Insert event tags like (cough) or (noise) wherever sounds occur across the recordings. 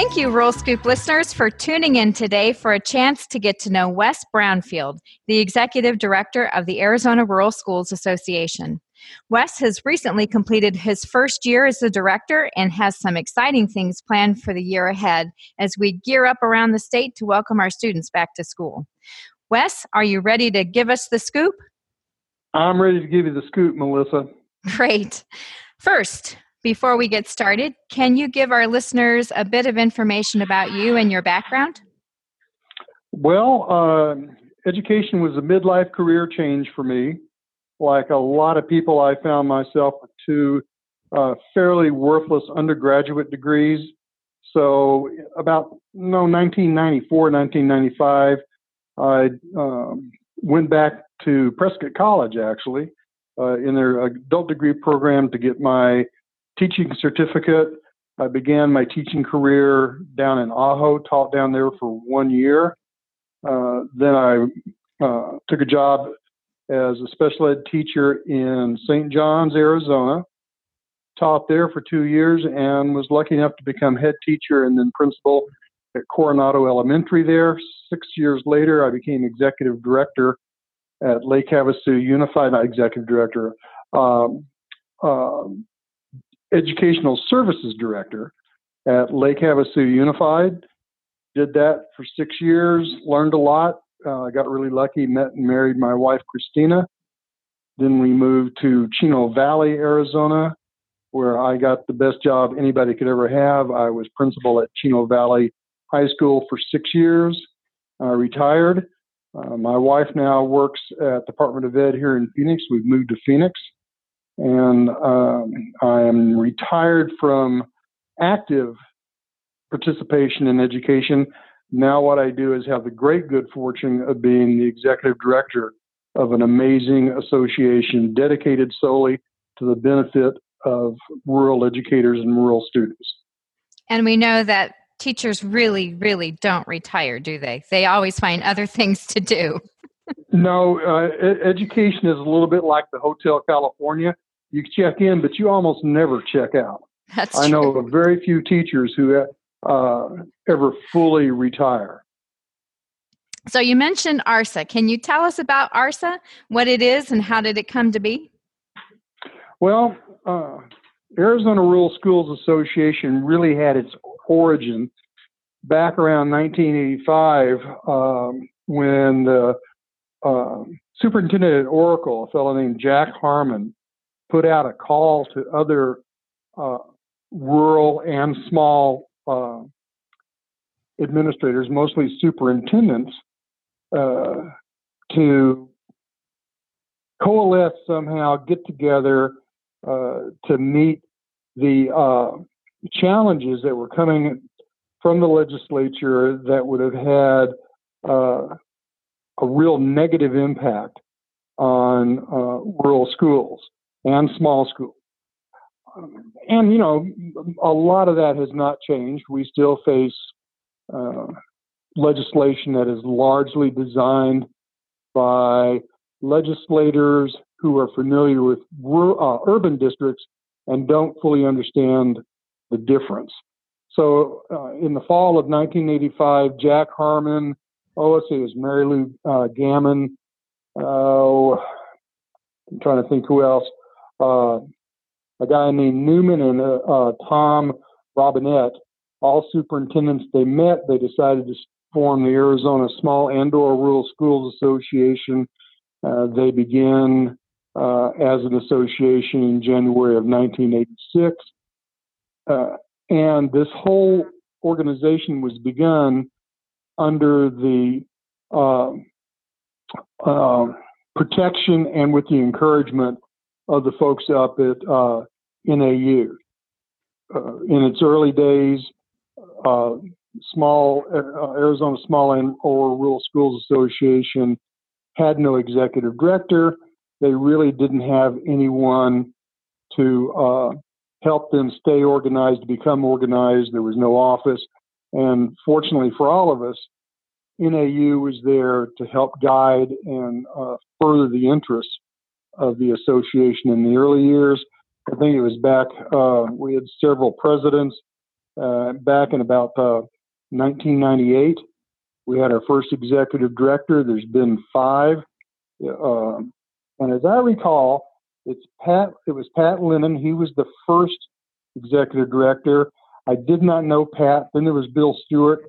Thank you, Rural Scoop listeners, for tuning in today for a chance to get to know Wes Brownfield, the Executive Director of the Arizona Rural Schools Association. Wes has recently completed his first year as the director and has some exciting things planned for the year ahead as we gear up around the state to welcome our students back to school. Wes, are you ready to give us the scoop? I'm ready to give you the scoop, Melissa. Great. First, before we get started, can you give our listeners a bit of information about you and your background? Well, uh, education was a midlife career change for me. Like a lot of people, I found myself with two uh, fairly worthless undergraduate degrees. So, about no 1994, 1995, I um, went back to Prescott College actually uh, in their adult degree program to get my teaching certificate. I began my teaching career down in Ajo, taught down there for one year. Uh, then I uh, took a job as a special ed teacher in St. Johns, Arizona. Taught there for two years and was lucky enough to become head teacher and then principal at Coronado Elementary there. Six years later, I became executive director at Lake Havasu Unified, not executive director, um, um, educational services director at Lake Havasu Unified. Did that for six years, learned a lot. Uh, I got really lucky, met and married my wife, Christina. Then we moved to Chino Valley, Arizona, where I got the best job anybody could ever have. I was principal at Chino Valley High School for six years. I retired. Uh, my wife now works at Department of Ed here in Phoenix. We've moved to Phoenix and um, I am retired from active participation in education. Now, what I do is have the great good fortune of being the executive director of an amazing association dedicated solely to the benefit of rural educators and rural students. And we know that teachers really, really don't retire, do they? They always find other (laughs) things to do. no, uh, education is a little bit like the Hotel California you check in, but you almost never check out. (laughs) That's I know of very few teachers who uh, ever fully retire. So you mentioned ARSA. Can you tell us about ARSA, what it is, and how did it come to be? Well, uh, Arizona Rural Schools Association really had its origin back around 1985 um, when the uh, superintendent at Oracle, a fellow named Jack Harmon, put out a call to other uh, rural and small uh, administrators, mostly superintendents, uh, to coalesce somehow, get together uh, to meet the uh, challenges that were coming from the legislature that would have had uh, a real negative impact on rural schools and small schools. And, you know, a lot of that has not changed. We still face uh, legislation that is largely designed by legislators who are familiar with uh, urban districts and don't fully understand the difference. So, uh, in the fall of 1985, Jack Harmon, oh, let's see, it was Mary Lou uh, Gammon, uh, I'm trying to think who else, uh, a guy named Newman and uh, uh, Tom Robinette, all superintendents. They met. They decided to form the Arizona Small and/or Rural Schools Association. Uh, they began uh, as an association in January of 1986, uh, and this whole organization was begun under the um, protection and with the encouragement of the folks up at uh, NAU. uh, in its early days, uh, small uh, Arizona Small and or Rural Schools Association had no executive director. They really didn't have anyone to uh, help them stay organized, become organized. There was no office. And fortunately for all of us, NAU was there to help guide and uh, further the interests of the association in the early years. I think it was back, uh, we had several presidents uh, back in about 1998. Uh, we had our first executive director. There's been five. Um, and as I recall, it's Pat. It was Pat Lennon. He was the first executive director. I did not know Pat. Then there was Bill Stewart,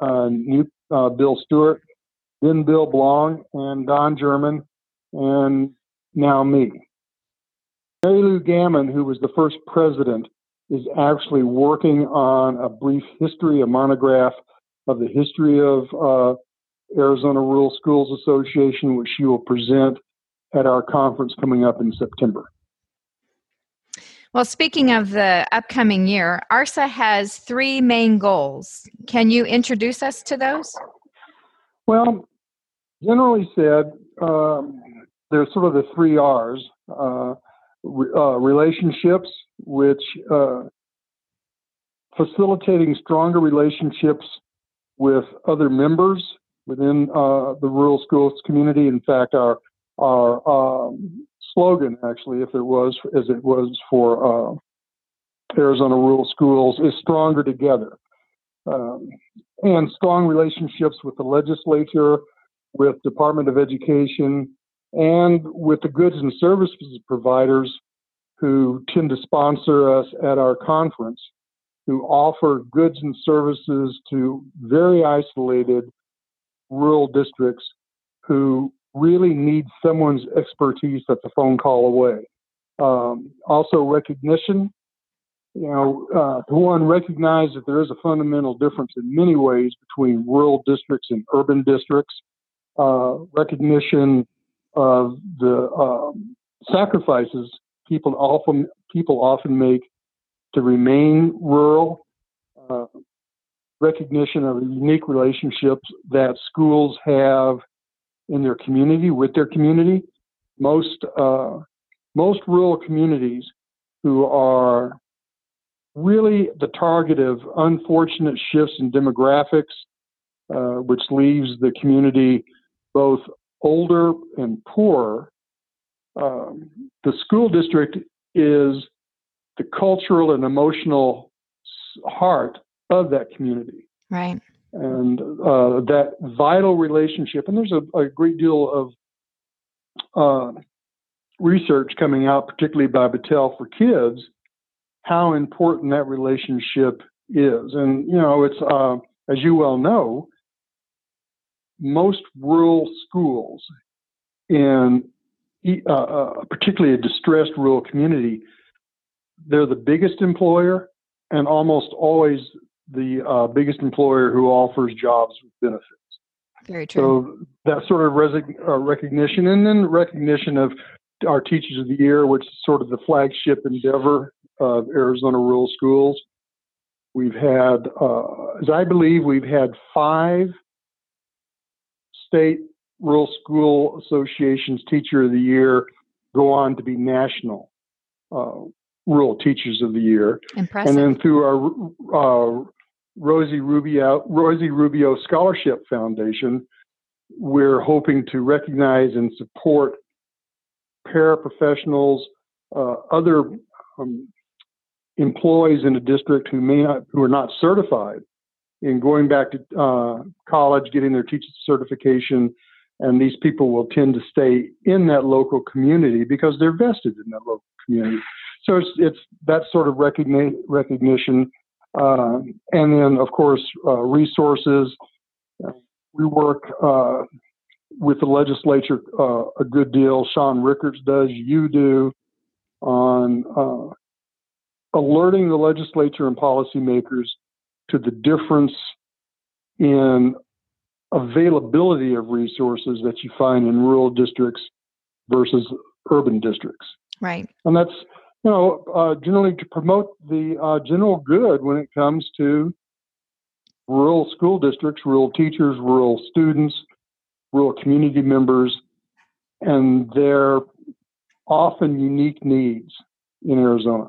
uh, new uh, Bill Stewart, then Bill Blong and Don German, and now me. Mary Lou Gammon, who was the first president, is actually working on a brief history, a monograph of the history of uh, Arizona Rural Schools Association, which she will present at our conference coming up in September. Well, speaking of the upcoming year, ARSA has three main goals. Can you introduce us to those? Well, generally said, um, there's sort of the three R's uh, re- uh, relationships, which uh, facilitating stronger relationships with other members within uh, the rural schools community. In fact, our our um, slogan, actually, if it was as it was for uh, Arizona Rural Schools, is stronger together. Um, and strong relationships with the legislature, with Department of Education, and with the goods and services providers who tend to sponsor us at our conference, who offer goods and services to very isolated rural districts who really need someone's expertise that's a phone call away. Um, also, recognition. You know, uh, one recognize that there is a fundamental difference in many ways between rural districts and urban districts. Uh, recognition of the um, sacrifices people often people often make to remain rural. Uh, recognition of the unique relationships that schools have in their community with their community. Most uh, most rural communities who are really the target of unfortunate shifts in demographics, uh, which leaves the community both older and poor, Um, the school district is the cultural and emotional heart of that community. Right and uh, that vital relationship. And there's a, a great deal of uh, research coming out, particularly by Battelle for kids, how important that relationship is. And you know, it's uh, as you well know, most rural schools in uh, uh, particularly a distressed rural community, they're the biggest employer and almost always the uh, biggest employer who offers jobs with benefits. Very true. So that sort of resi- uh, recognition, and then recognition of our Teachers of the Year, which is sort of the flagship endeavor of Arizona Rural Schools. We've had, uh, as I believe, we've had five state rural school associations Teacher of the Year go on to be national uh, rural teachers of the year. Impressive. And then through our uh, Rosie Rubio, Rosie Rubio Scholarship Foundation, we're hoping to recognize and support paraprofessionals, uh, other um, employees in the district who may not, who are not certified in going back to uh, college, getting their teacher certification, and these people will tend to stay in that local community because they're vested in that local community. So it's, it's that sort of recogni- recognition uh, and then, of course, uh, resources. We work uh, with the legislature uh, a good deal. Sean Rickert does, you do, on uh, alerting the legislature and policymakers to the difference in availability of resources that you find in rural districts versus urban districts. Right. And that's you know, uh, generally to promote the uh, general good when it comes to rural school districts, rural teachers, rural students, rural community members, and their often unique needs in Arizona.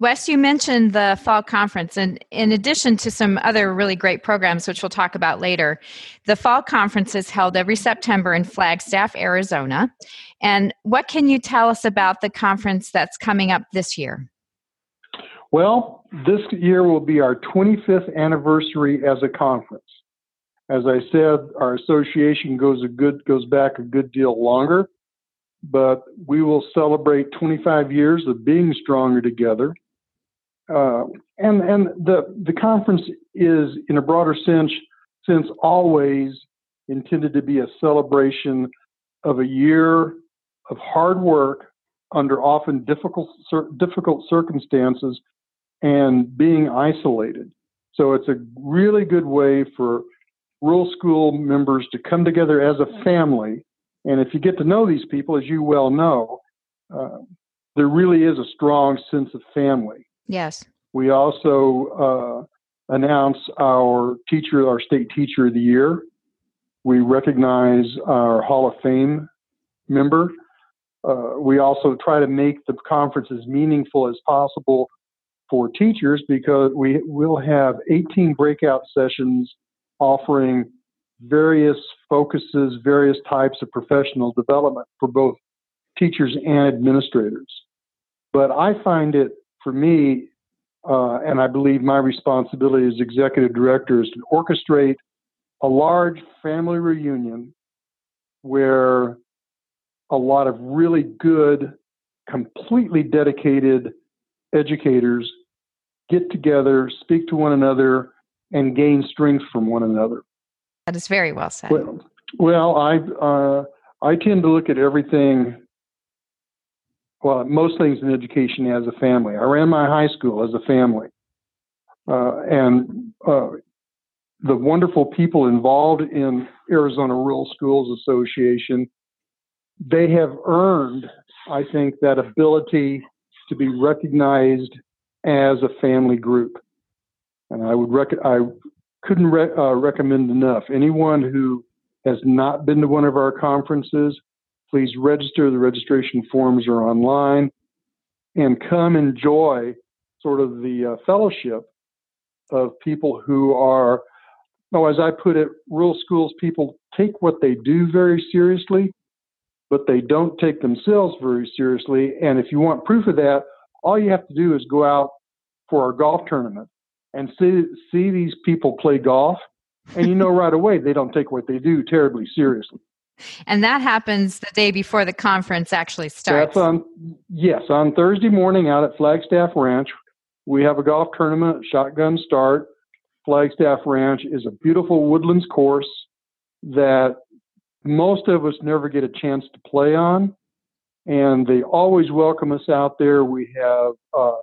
Wes, you mentioned the fall conference, and in addition to some other really great programs, which we'll talk about later, the fall conference is held every September in Flagstaff, Arizona. And what can you tell us about the conference that's coming up this year? Well, this year will be our 25th anniversary as a conference. As I said, our association goes a good goes back a good deal longer, but we will celebrate 25 years of being stronger together uh, and and the the conference is, in a broader sense, sense always intended to be a celebration of a year of hard work under often difficult difficult circumstances and being isolated. So it's a really good way for rural school members to come together as a family. And if you get to know these people, as you well know, uh, there really is a strong sense of family. Yes. We also uh, announce our teacher, our state teacher of the year. We recognize our Hall of Fame member. Uh, we also try to make the conference as meaningful as possible for teachers because we will have 18 breakout sessions offering various focuses, various types of professional development for both teachers and administrators. But I find it, for me, uh, and I believe my responsibility as executive director is to orchestrate a large family reunion where a lot of really good, completely dedicated educators get together, speak to one another, and gain strength from one another. That is very well said. Well, well I uh, I tend to look at everything well, most things in education as a family. I ran my high school as a family. Uh, and uh, the wonderful people involved in Arizona Rural Schools Association, they have earned, I think, that ability to be recognized as a family group. And I would rec- I couldn't re- uh, recommend enough anyone who has not been to one of our conferences please register. The registration forms are online and come enjoy sort of the uh, fellowship of people who are, no, as I put it, rural schools people take what they do very seriously, but they don't take themselves very seriously. And if you want proof of that, all you have to do is go out for our golf tournament and see see these people play golf, and you know (laughs) right away they don't take what they do terribly seriously. And that happens the day before the conference actually starts. That's on yes, on Thursday morning out at Flagstaff Ranch. We have a golf tournament, shotgun start. Flagstaff Ranch is a beautiful woodlands course that most of us never get a chance to play on. And they always welcome us out there. We have uh,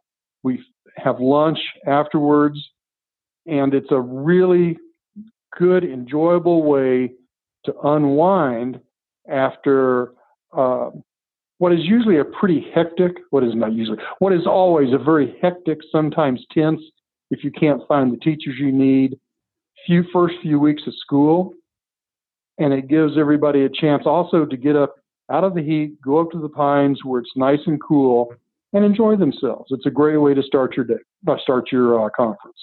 we have lunch afterwards, and it's a really good, enjoyable way to unwind after uh, what is usually a pretty hectic, what is not usually, what is always a very hectic, sometimes tense, if you can't find the teachers you need, few first few weeks of school. And it gives everybody a chance also to get up out of the heat, go up to the pines where it's nice and cool, and enjoy themselves. It's a great way to start your day, uh, start your uh, conference.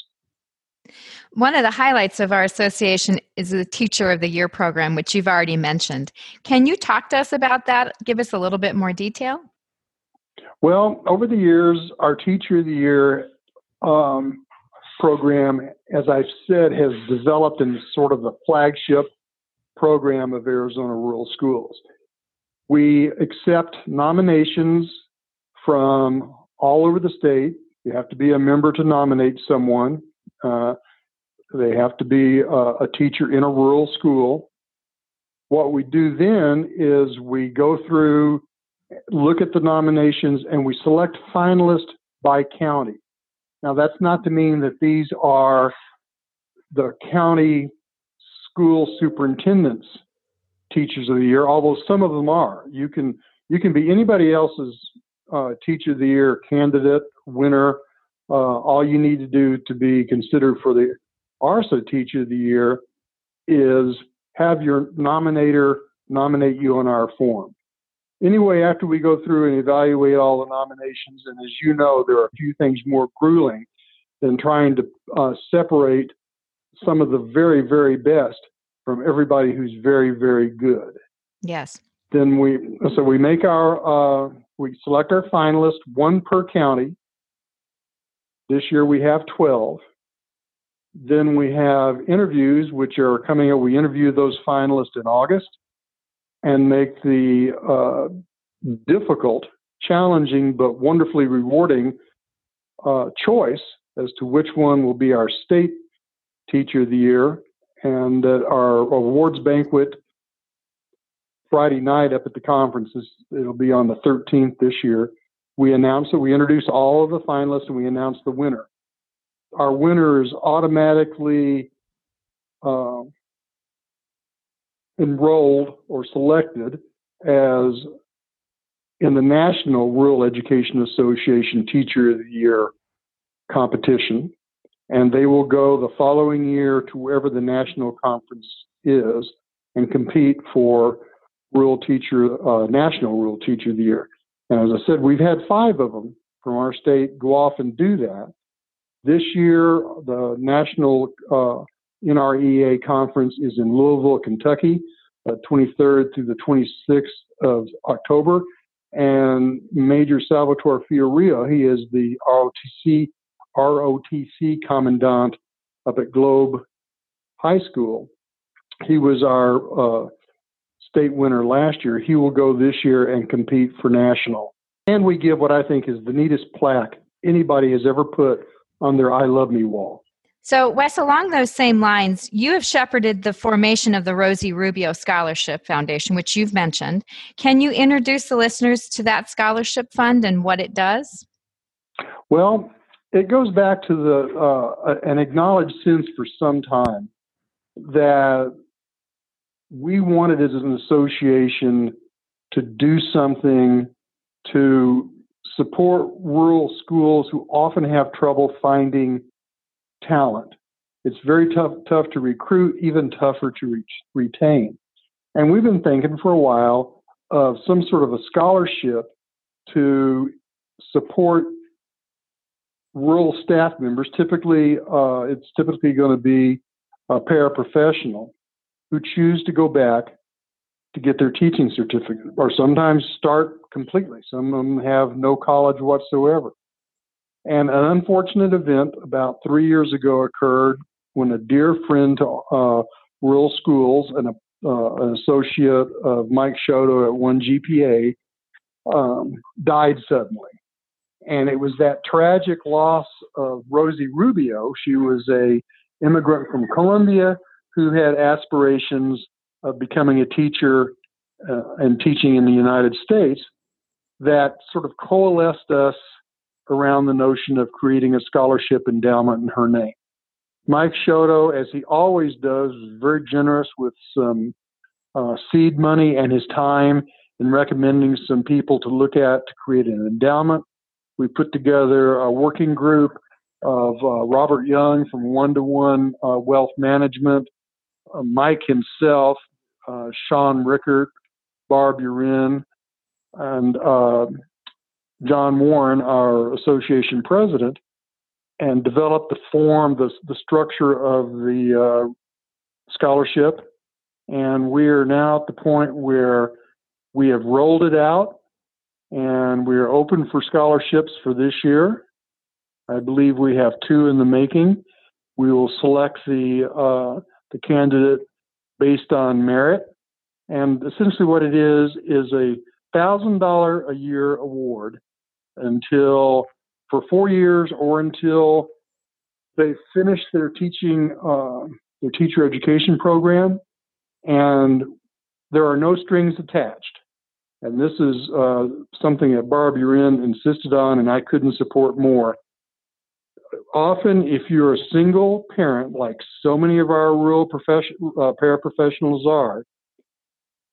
One of the highlights of our association is the Teacher of the Year program, which you've already mentioned. Can you talk to us about that? Give us a little bit more detail. Well, over the years, our Teacher of the Year um, program, as I've said, has developed in sort of the flagship program of Arizona Rural Schools. We accept nominations from all over the state. You have to be a member to nominate someone. Uh, they have to be a, a teacher in a rural school. What we do then is we go through, look at the nominations, and we select finalists by county. Now, that's not to mean that these are the county school superintendents teachers of the year, although some of them are. You can you can be anybody else's uh, Teacher of the Year candidate, winner. Uh, all you need to do to be considered for the ARSA Teacher of the Year is have your nominator nominate you on our form. Anyway, after we go through and evaluate all the nominations, and as you know, there are a few things more grueling than trying to uh, separate some of the very, very best from everybody who's very, very good. Yes. Then we so we make our uh, we select our finalists, one per county. This year we have twelve. Then we have interviews, which are coming up. We interview those finalists in August and make the uh, difficult, challenging, but wonderfully rewarding uh, choice as to which one will be our state teacher of the year. And at our awards banquet Friday night up at the conferences, it'll be on the 13th this year. We announce that we introduce all of the finalists and we announce the winner. Our winner is automatically uh, enrolled or selected as in the National Rural Education Association Teacher of the Year competition. And they will go the following year to wherever the national conference is and compete for Rural Teacher, uh, National Rural Teacher of the Year. And as I said, we've had five of them from our state go off and do that. This year, the National uh, NREA conference is in Louisville, Kentucky, uh, 23rd through the 26th of October. And Major Salvatore Fioria, he is the ROTC, ROTC commandant up at Globe High School. He was our uh, state winner last year. He will go this year and compete for national. And we give what I think is the neatest plaque anybody has ever put on their I Love Me wall. So, Wes, along those same lines, you have shepherded the formation of the Rosie Rubio Scholarship Foundation, which you've mentioned. Can you introduce the listeners to that scholarship fund and what it does? Well, it goes back to the uh, an acknowledged sense for some time that we wanted as an association to do something to support rural schools who often have trouble finding talent. It's very tough tough to recruit, even tougher to reach, retain. And we've been thinking for a while of some sort of a scholarship to support rural staff members. Typically, uh, it's typically going to be a paraprofessional who choose to go back to get their teaching certificate, or sometimes start completely. Some of them have no college whatsoever. And an unfortunate event about three years ago occurred when a dear friend to uh, rural schools and a, uh, an associate of Mike Shoto at one GPA um, died suddenly. And it was that tragic loss of Rosie Rubio. She was a immigrant from Colombia who had aspirations of becoming a teacher uh, and teaching in the United States that sort of coalesced us around the notion of creating a scholarship endowment in her name. Mike Shoto, as he always does, was very generous with some uh, seed money and his time in recommending some people to look at to create an endowment. We put together a working group of uh, Robert Young from One to One Wealth Management, uh, Mike himself, uh, Sean Rickert, Barb Urin, and uh, John Warren, our association president, and developed the form, the, the structure of the uh, scholarship. And we are now at the point where we have rolled it out and we are open for scholarships for this year. I believe we have two in the making. We will select the uh, the candidate based on merit, and essentially what it is is a thousand dollar a year award until for four years or until they finish their teaching uh, their teacher education program, and there are no strings attached. And this is uh, something that Barb Urin insisted on, and I couldn't support more. Often, if you're a single parent, like so many of our rural profession, uh, paraprofessionals are,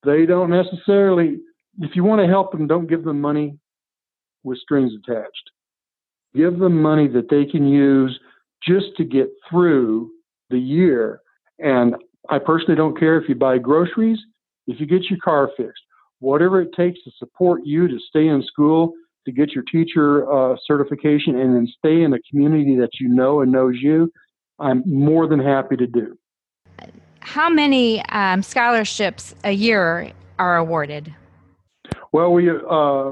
they don't necessarily, if you want to help them, don't give them money with strings attached. Give them money that they can use just to get through the year. And I personally don't care if you buy groceries, if you get your car fixed, whatever it takes to support you to stay in school, to get your teacher uh, certification, and then stay in a community that you know and knows you. I'm more than happy to do. How many um, scholarships a year are awarded? Well, we uh,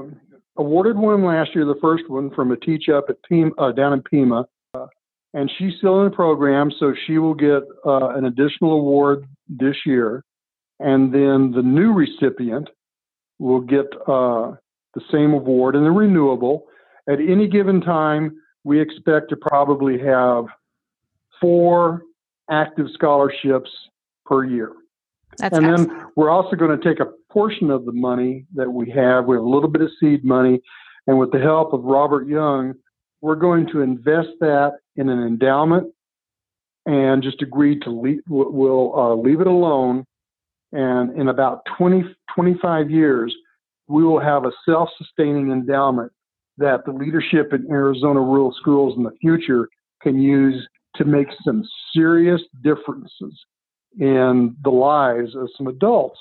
awarded one last year, the first one from a teach up at Pima, uh, down in Pima, uh, and she's still in the program, so she will get uh, an additional award this year. And then the new recipient will get uh, the same award and the renewable. At any given time, we expect to probably have four active scholarships per year. That's and excellent. then we're also going to take a portion of the money that we have. We have a little bit of seed money, and with the help of Robert Young, we're going to invest that in an endowment and just agreed to leave, we'll uh, leave it alone. And in about 20, 25 years, we will have a self sustaining endowment that the leadership in Arizona rural schools in the future can use to make some serious differences in the lives of some adults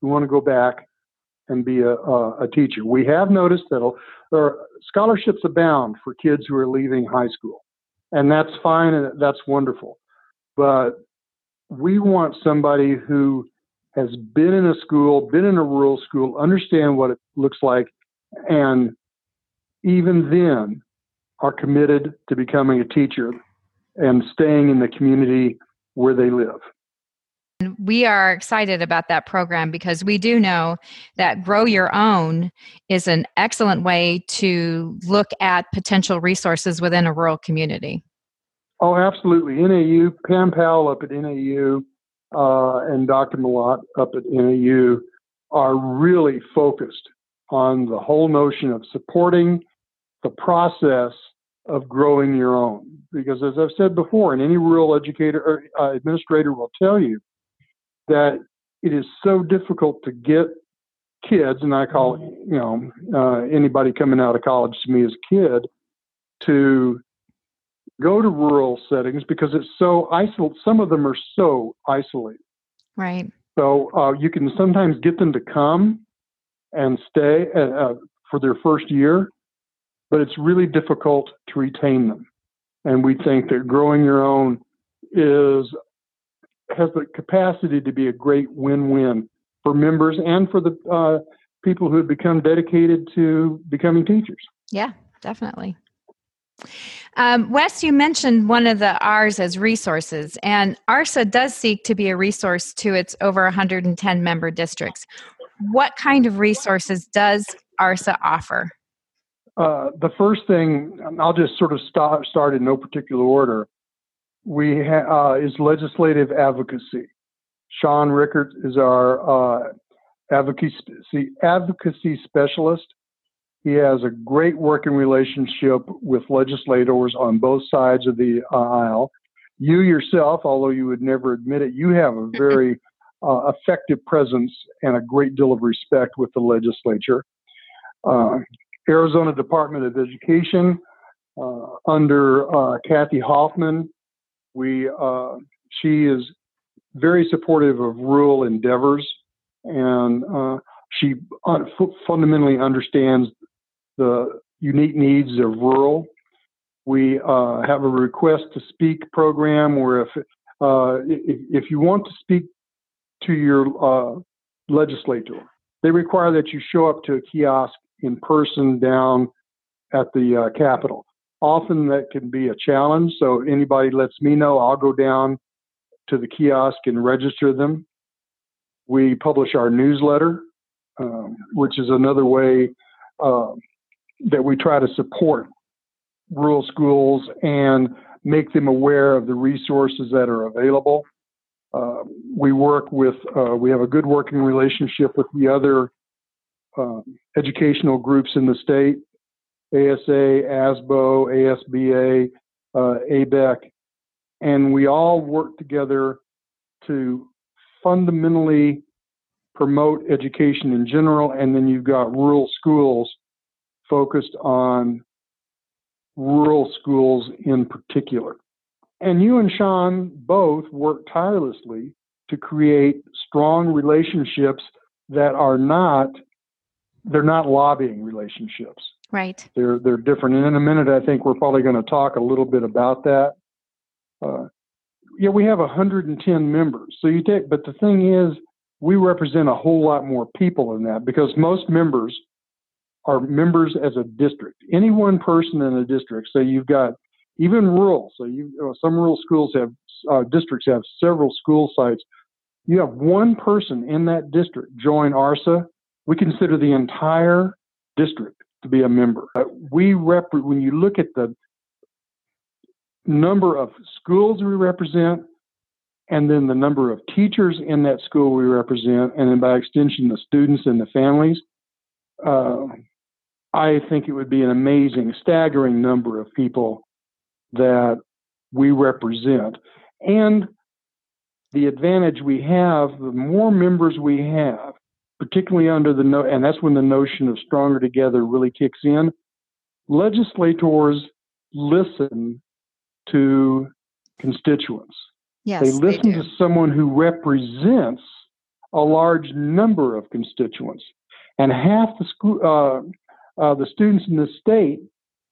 who want to go back and be a, a, a teacher. We have noticed that uh, there are scholarships abound for kids who are leaving high school, and that's fine and that's wonderful. But we want somebody who has been in a school, been in a rural school, understand what it looks like, and even then are committed to becoming a teacher and staying in the community where they live. And We are excited about that program because we do know that Grow Your Own is an excellent way to look at potential resources within a rural community. Oh, absolutely. NAU, Pam Powell up at NAU uh, and Dr. Malott up at NAU are really focused on the whole notion of supporting the process of growing your own. Because as I've said before, and any rural educator or uh, administrator will tell you that it is so difficult to get kids, and I call you know uh, anybody coming out of college to me as a kid, to go to rural settings because it's so isolated. Some of them are so isolated. Right. So uh, you can sometimes get them to come and stay uh, uh, for their first year, but it's really difficult to retain them. And we think that growing your own is has the capacity to be a great win-win for members and for the uh, people who have become dedicated to becoming teachers. Yeah, definitely. Um, Wes, you mentioned one of the R's as resources, and ARSA does seek to be a resource to its over 110 member districts. What kind of resources does ARSA offer? Uh, the first thing, I'll just sort of start, start in no particular order. We ha- uh, is legislative advocacy. Sean Rickert is our uh, advocacy advocacy specialist. He has a great working relationship with legislators on both sides of the uh, aisle. You yourself, although you would never admit it, you have a very (laughs) uh, effective presence and a great deal of respect with the legislature. Uh, Arizona Department of Education, uh, under uh, Kathy Hoffman, we uh, she is very supportive of rural endeavors, and she fundamentally understands the unique needs of rural. We uh, have a request to speak program where if, uh, if, you want to speak to your uh, legislator, they require that you show up to a kiosk in person down at the uh, Capitol. Often that can be a challenge, so anybody lets me know, I'll go down to the kiosk and register them. We publish our newsletter, um, which is another way uh, that we try to support rural schools and make them aware of the resources that are available. Uh, we work with, uh, we have a good working relationship with the other uh, educational groups in the state ASA, ASBO, ASBA, uh, ABEC, and we all work together to fundamentally promote education in general. And then you've got rural schools focused on rural schools in particular. And you and Sean both work tirelessly to create strong relationships that are not they're not lobbying relationships. Right. They're they're different. And in a minute, I think we're probably going to talk a little bit about that. Uh, yeah, we have 110 members. So you take, but the thing is, we represent a whole lot more people than that because most members are members as a district. Any one person in a district. So you've got even rural. So you, some rural schools have uh, districts have several school sites. You have one person in that district join ARSA. We consider the entire district to be a member. Uh, we rep when you look at the number of schools we represent, and then the number of teachers in that school we represent, and then by extension the students and the families. Uh, I think it would be an amazing, staggering number of people that we represent. And the advantage we have, the more members we have, particularly under the no, and that's when the notion of stronger together really kicks in. Legislators listen to constituents. Yes, they listen they to someone who represents a large number of constituents, and half the school, uh, uh, the students in the state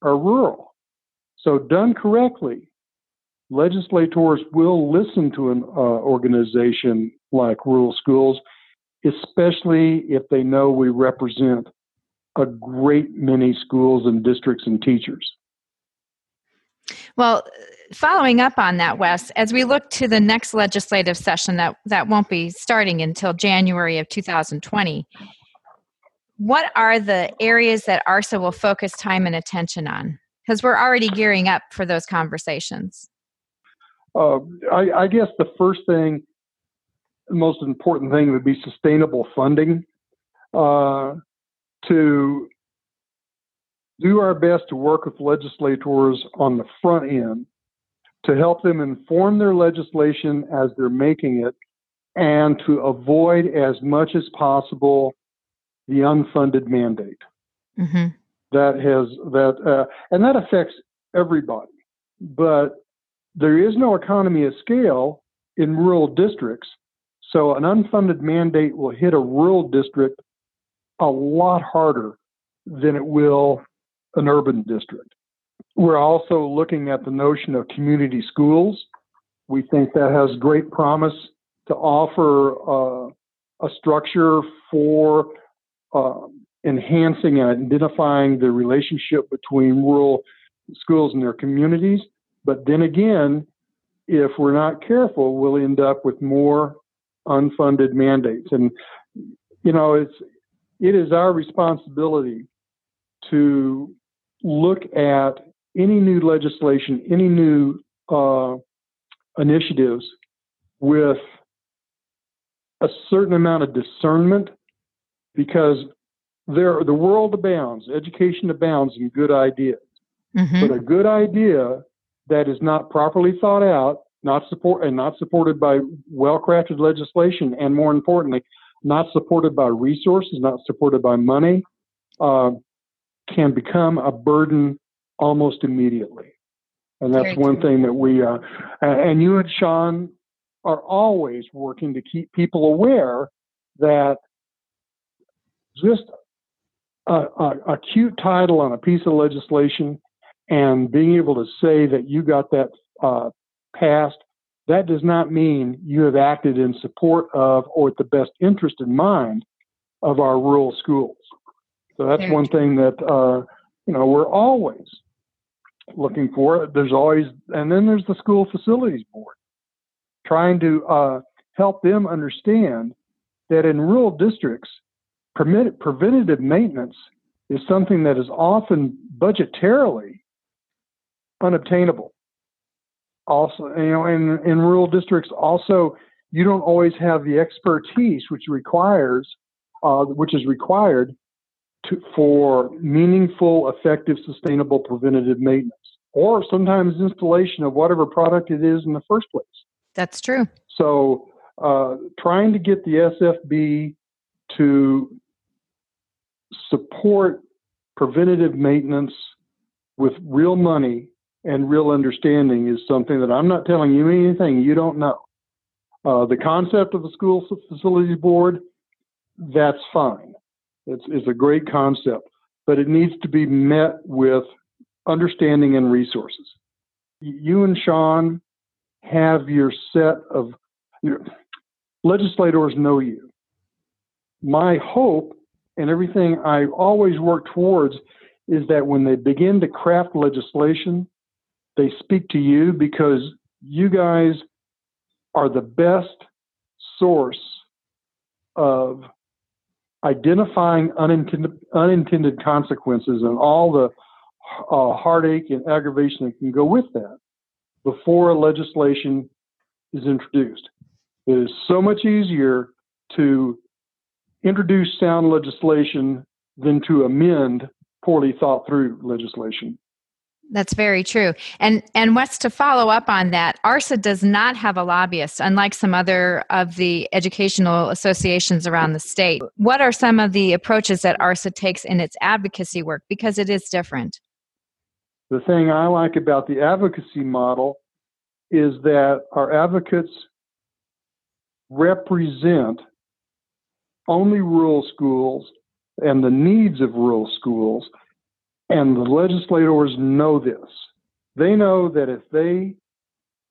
are rural. So done correctly, legislators will listen to an uh, organization like Rural Schools, especially if they know we represent a great many schools and districts and teachers. Well, following up on that, Wes, as we look to the next legislative session that, that won't be starting until January of 2020, what are the areas that ARSA will focus time and attention on? Because we're already gearing up for those conversations. Uh, I, I, guess the first thing, the most important thing would be sustainable funding. Uh, to do our best to work with legislators on the front end to help them inform their legislation as they're making it and to avoid as much as possible the unfunded mandate. Mm-hmm. That has that uh, and that affects everybody. But there is no economy of scale in rural districts, so an unfunded mandate will hit a rural district a lot harder than it will an urban district. We're also looking at the notion of community schools. We think that has great promise to offer uh, a structure for uh, enhancing and identifying the relationship between rural schools and their communities. But then again, if we're not careful, we'll end up with more unfunded mandates. And you know, it's it is our responsibility to look at any new legislation, any new uh, initiatives with a certain amount of discernment because there the world abounds, education abounds in good ideas. Mm-hmm. But a good idea that is not properly thought out, not support and not supported by well-crafted legislation, and more importantly, not supported by resources, not supported by money, uh, can become a burden almost immediately. And that's Very one true. thing that we, uh, and you and Sean are always working to keep people aware that just a, a, a cute title on a piece of legislation and being able to say that you got that uh, passed, that does not mean you have acted in support of or with the best interest in mind of our rural schools. So that's one thing that uh, you know we're always looking for. There's always, and then there's the school facilities board, trying to uh, help them understand that in rural districts, preventative maintenance is something that is often budgetarily unobtainable. Also, you know, in, in rural districts, also you don't always have the expertise which requires, uh, which is required to, for meaningful, effective, sustainable preventative maintenance, or sometimes installation of whatever product it is in the first place. That's true. So, uh, trying to get the SFB to support preventative maintenance with real money and real understanding is something that I'm not telling you anything you don't know. Uh, the concept of a school facilities board, that's fine. It's, it's a great concept, but it needs to be met with understanding and resources. You and Sean have your set of legislators know you. My hope and everything I always work towards is that when they begin to craft legislation, they speak to you because you guys are the best source of identifying unintended, unintended consequences and all the uh, heartache and aggravation that can go with that before a legislation is introduced. It is so much easier to introduce sound legislation than to amend poorly thought through legislation. That's very true. And and what's to follow up on that, ARSA does not have a lobbyist, unlike some other of the educational associations around the state. What are some of the approaches that ARSA takes in its advocacy work? Because it is different. The thing I like about the advocacy model is that our advocates represent only rural schools and the needs of rural schools and the legislators know this. They know that if they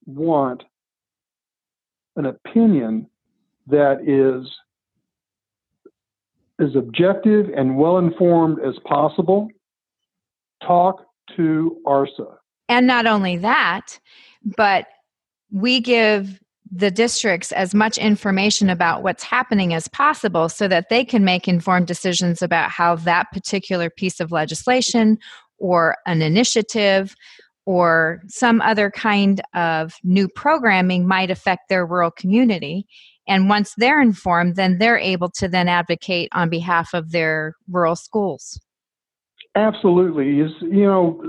want an opinion that is as objective and well informed as possible, talk to ARSA. And not only that, but we give the districts as much information about what's happening as possible so that they can make informed decisions about how that particular piece of legislation or an initiative or some other kind of new programming might affect their rural community. And once they're informed then they're able to then advocate on behalf of their rural schools. Absolutely. You know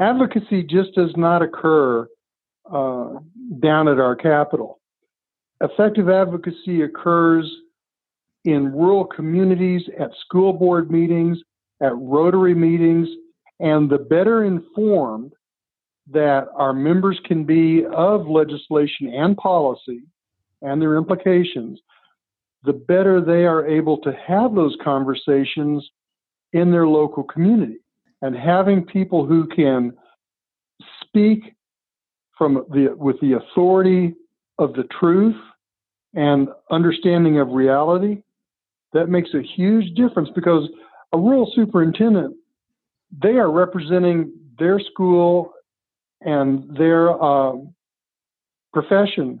advocacy just does not occur uh, down at our capital Effective advocacy occurs in rural communities, at school board meetings, at Rotary meetings, and the better informed that our members can be of legislation and policy and their implications, the better they are able to have those conversations in their local community. And having people who can speak from the with the authority of the truth and understanding of reality, that makes a huge difference because a rural superintendent, they are representing their school and their uh, profession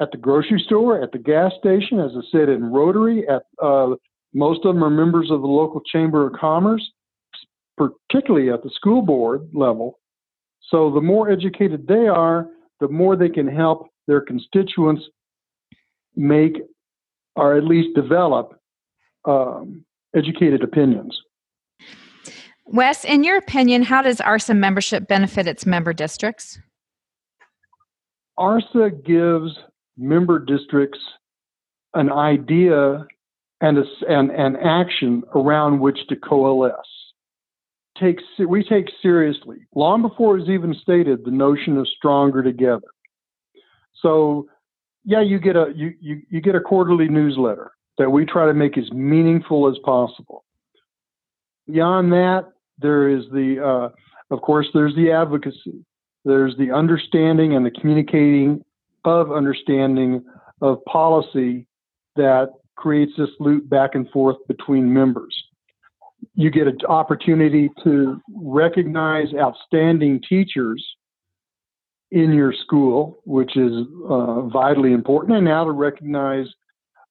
at the grocery store, at the gas station, as I said, in Rotary, at uh, most of them are members of the local chamber of commerce, particularly at the school board level. So the more educated they are, the more they can help their constituents make or at least develop um, educated opinions. Wes, in your opinion, how does ARSA membership benefit its member districts? ARSA gives member districts an idea and, a, and an action around which to coalesce. Take, we take seriously, long before it was even stated, the notion of stronger together. So yeah, you get a you, you, you get a quarterly newsletter that we try to make as meaningful as possible. Beyond that, there is the uh, of course there's the advocacy. There's the understanding and the communicating of understanding of policy that creates this loop back and forth between members. You get an opportunity to recognize outstanding teachers in your school, which is uh, vitally important, and now to recognize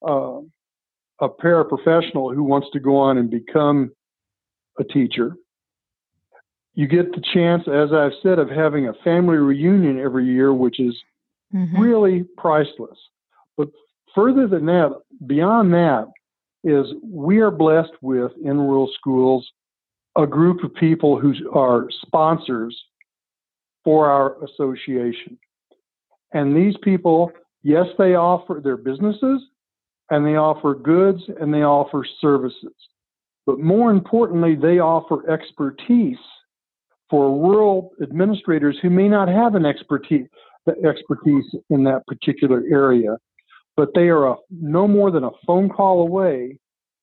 uh, a paraprofessional who wants to go on and become a teacher. You get the chance, as I've said, of having a family reunion every year, which is mm-hmm. really priceless. But further than that, beyond that, is we are blessed with in rural schools a group of people who are sponsors for our association. And these people, yes, they offer their businesses and they offer goods and they offer services. but more importantly, they offer expertise for rural administrators who may not have an expertise expertise in that particular area, but they are a, no more than a phone call away,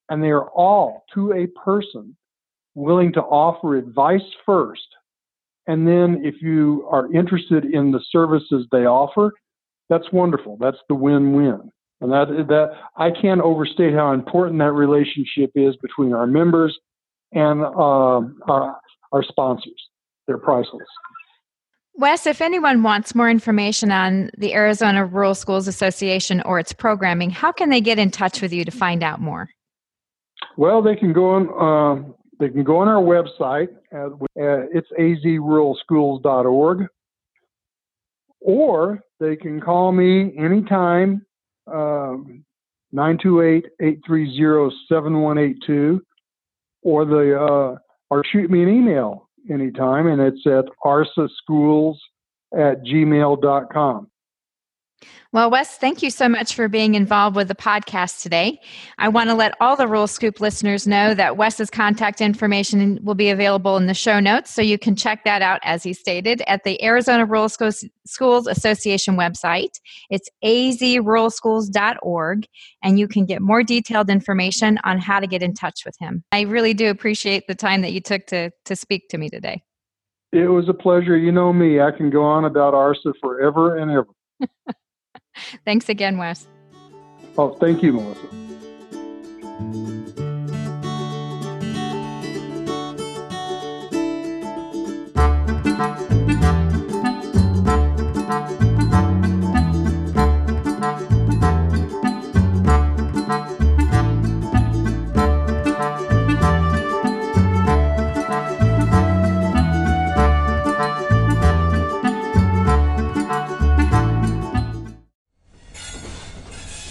and they are all to a person willing to offer advice first, and then if you are interested in the services they offer, that's wonderful. That's the win-win. And that that I can't overstate how important that relationship is between our members and uh, our, our sponsors. They're priceless. Wes, if anyone wants more information on the Arizona Rural Schools Association or its programming, how can they get in touch with you to find out more? Well, they can go on. They can go on our website. Uh, it's azruralschools.org, or they can call me anytime, um, 928-830-7182, or the uh, or shoot me an email anytime, and it's at arsaschools at gmail.com. Well, Wes, thank you so much for being involved with the podcast today. I want to let all the Rural Scoop listeners know that Wes's contact information will be available in the show notes, so you can check that out, as he stated, at the Arizona Rural Schools Association website. It's azruralschools.org, and you can get more detailed information on how to get in touch with him. I really do appreciate the time that you took to, to speak to me today. It was a pleasure. You know me, I can go on about ARSA forever and ever. (laughs) Thanks again, Wes. Oh, thank you, Melissa.